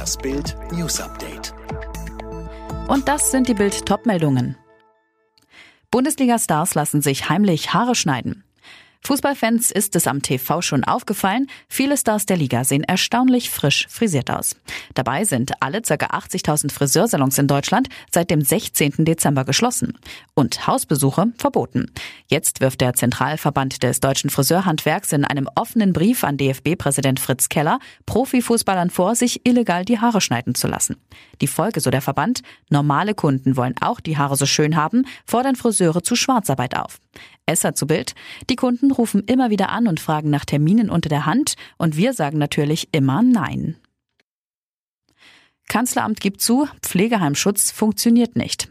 Das Bild News Update. Und das sind die Bild Topmeldungen. Bundesliga-Stars lassen sich heimlich Haare schneiden. Fußballfans ist es am TV schon aufgefallen, viele Stars der Liga sehen erstaunlich frisch frisiert aus. Dabei sind alle ca. 80.000 Friseursalons in Deutschland seit dem 16. Dezember geschlossen und Hausbesuche verboten. Jetzt wirft der Zentralverband des deutschen Friseurhandwerks in einem offenen Brief an DFB-Präsident Fritz Keller Profifußballern vor, sich illegal die Haare schneiden zu lassen. Die Folge, so der Verband, normale Kunden wollen auch die Haare so schön haben, fordern Friseure zu Schwarzarbeit auf. Esser zu Bild. Die Kunden rufen immer wieder an und fragen nach Terminen unter der Hand und wir sagen natürlich immer Nein. Kanzleramt gibt zu, Pflegeheimschutz funktioniert nicht.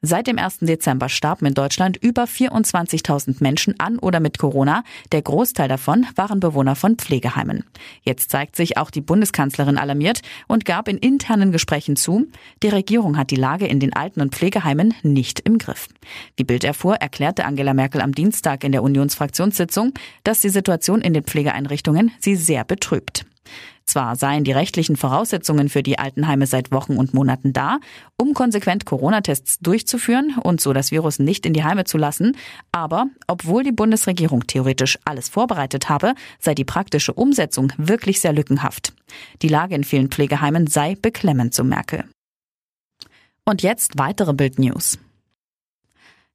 Seit dem 1. Dezember starben in Deutschland über 24.000 Menschen an oder mit Corona. Der Großteil davon waren Bewohner von Pflegeheimen. Jetzt zeigt sich auch die Bundeskanzlerin alarmiert und gab in internen Gesprächen zu, die Regierung hat die Lage in den Alten- und Pflegeheimen nicht im Griff. Wie Bild erfuhr, erklärte Angela Merkel am Dienstag in der Unionsfraktionssitzung, dass die Situation in den Pflegeeinrichtungen sie sehr betrübt. Zwar seien die rechtlichen Voraussetzungen für die Altenheime seit Wochen und Monaten da, um konsequent Corona-Tests durchzuführen und so das Virus nicht in die Heime zu lassen, aber obwohl die Bundesregierung theoretisch alles vorbereitet habe, sei die praktische Umsetzung wirklich sehr lückenhaft. Die Lage in vielen Pflegeheimen sei beklemmend, so Merkel. Und jetzt weitere Bildnews.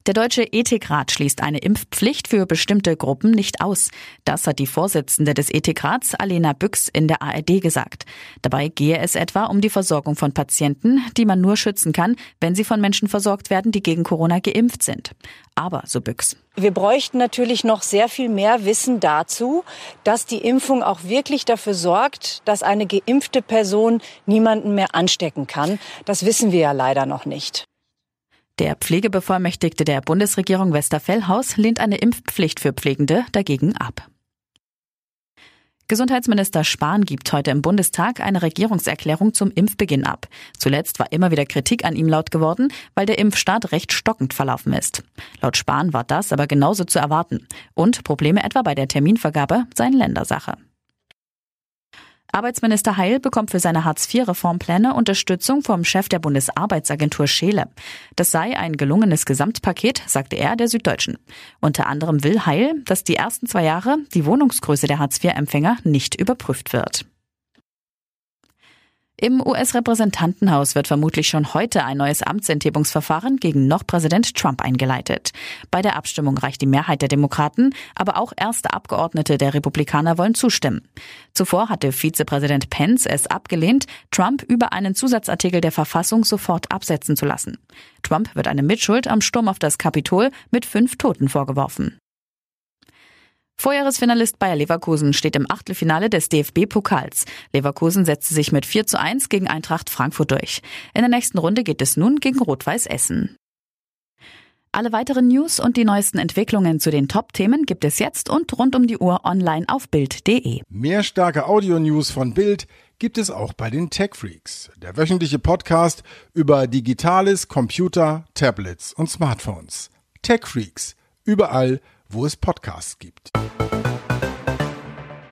Der Deutsche Ethikrat schließt eine Impfpflicht für bestimmte Gruppen nicht aus. Das hat die Vorsitzende des Ethikrats, Alena Büchs, in der ARD gesagt. Dabei gehe es etwa um die Versorgung von Patienten, die man nur schützen kann, wenn sie von Menschen versorgt werden, die gegen Corona geimpft sind. Aber, so Büchs. Wir bräuchten natürlich noch sehr viel mehr Wissen dazu, dass die Impfung auch wirklich dafür sorgt, dass eine geimpfte Person niemanden mehr anstecken kann. Das wissen wir ja leider noch nicht. Der Pflegebevollmächtigte der Bundesregierung Westerfellhaus lehnt eine Impfpflicht für Pflegende dagegen ab. Gesundheitsminister Spahn gibt heute im Bundestag eine Regierungserklärung zum Impfbeginn ab. Zuletzt war immer wieder Kritik an ihm laut geworden, weil der Impfstart recht stockend verlaufen ist. Laut Spahn war das aber genauso zu erwarten. Und Probleme etwa bei der Terminvergabe seien Ländersache. Arbeitsminister Heil bekommt für seine Hartz-IV-Reformpläne Unterstützung vom Chef der Bundesarbeitsagentur Scheele. Das sei ein gelungenes Gesamtpaket, sagte er der Süddeutschen. Unter anderem will Heil, dass die ersten zwei Jahre die Wohnungsgröße der Hartz-IV-Empfänger nicht überprüft wird. Im US-Repräsentantenhaus wird vermutlich schon heute ein neues Amtsenthebungsverfahren gegen noch Präsident Trump eingeleitet. Bei der Abstimmung reicht die Mehrheit der Demokraten, aber auch erste Abgeordnete der Republikaner wollen zustimmen. Zuvor hatte Vizepräsident Pence es abgelehnt, Trump über einen Zusatzartikel der Verfassung sofort absetzen zu lassen. Trump wird eine Mitschuld am Sturm auf das Kapitol mit fünf Toten vorgeworfen. Vorjahresfinalist Bayer Leverkusen steht im Achtelfinale des DFB-Pokals. Leverkusen setzte sich mit 4 zu 1 gegen Eintracht Frankfurt durch. In der nächsten Runde geht es nun gegen Rot-Weiß Essen. Alle weiteren News und die neuesten Entwicklungen zu den Top-Themen gibt es jetzt und rund um die Uhr online auf Bild.de. Mehr starke Audio-News von Bild gibt es auch bei den Tech Freaks, der wöchentliche Podcast über Digitales, Computer, Tablets und Smartphones. Tech Freaks, überall, wo es Podcasts gibt.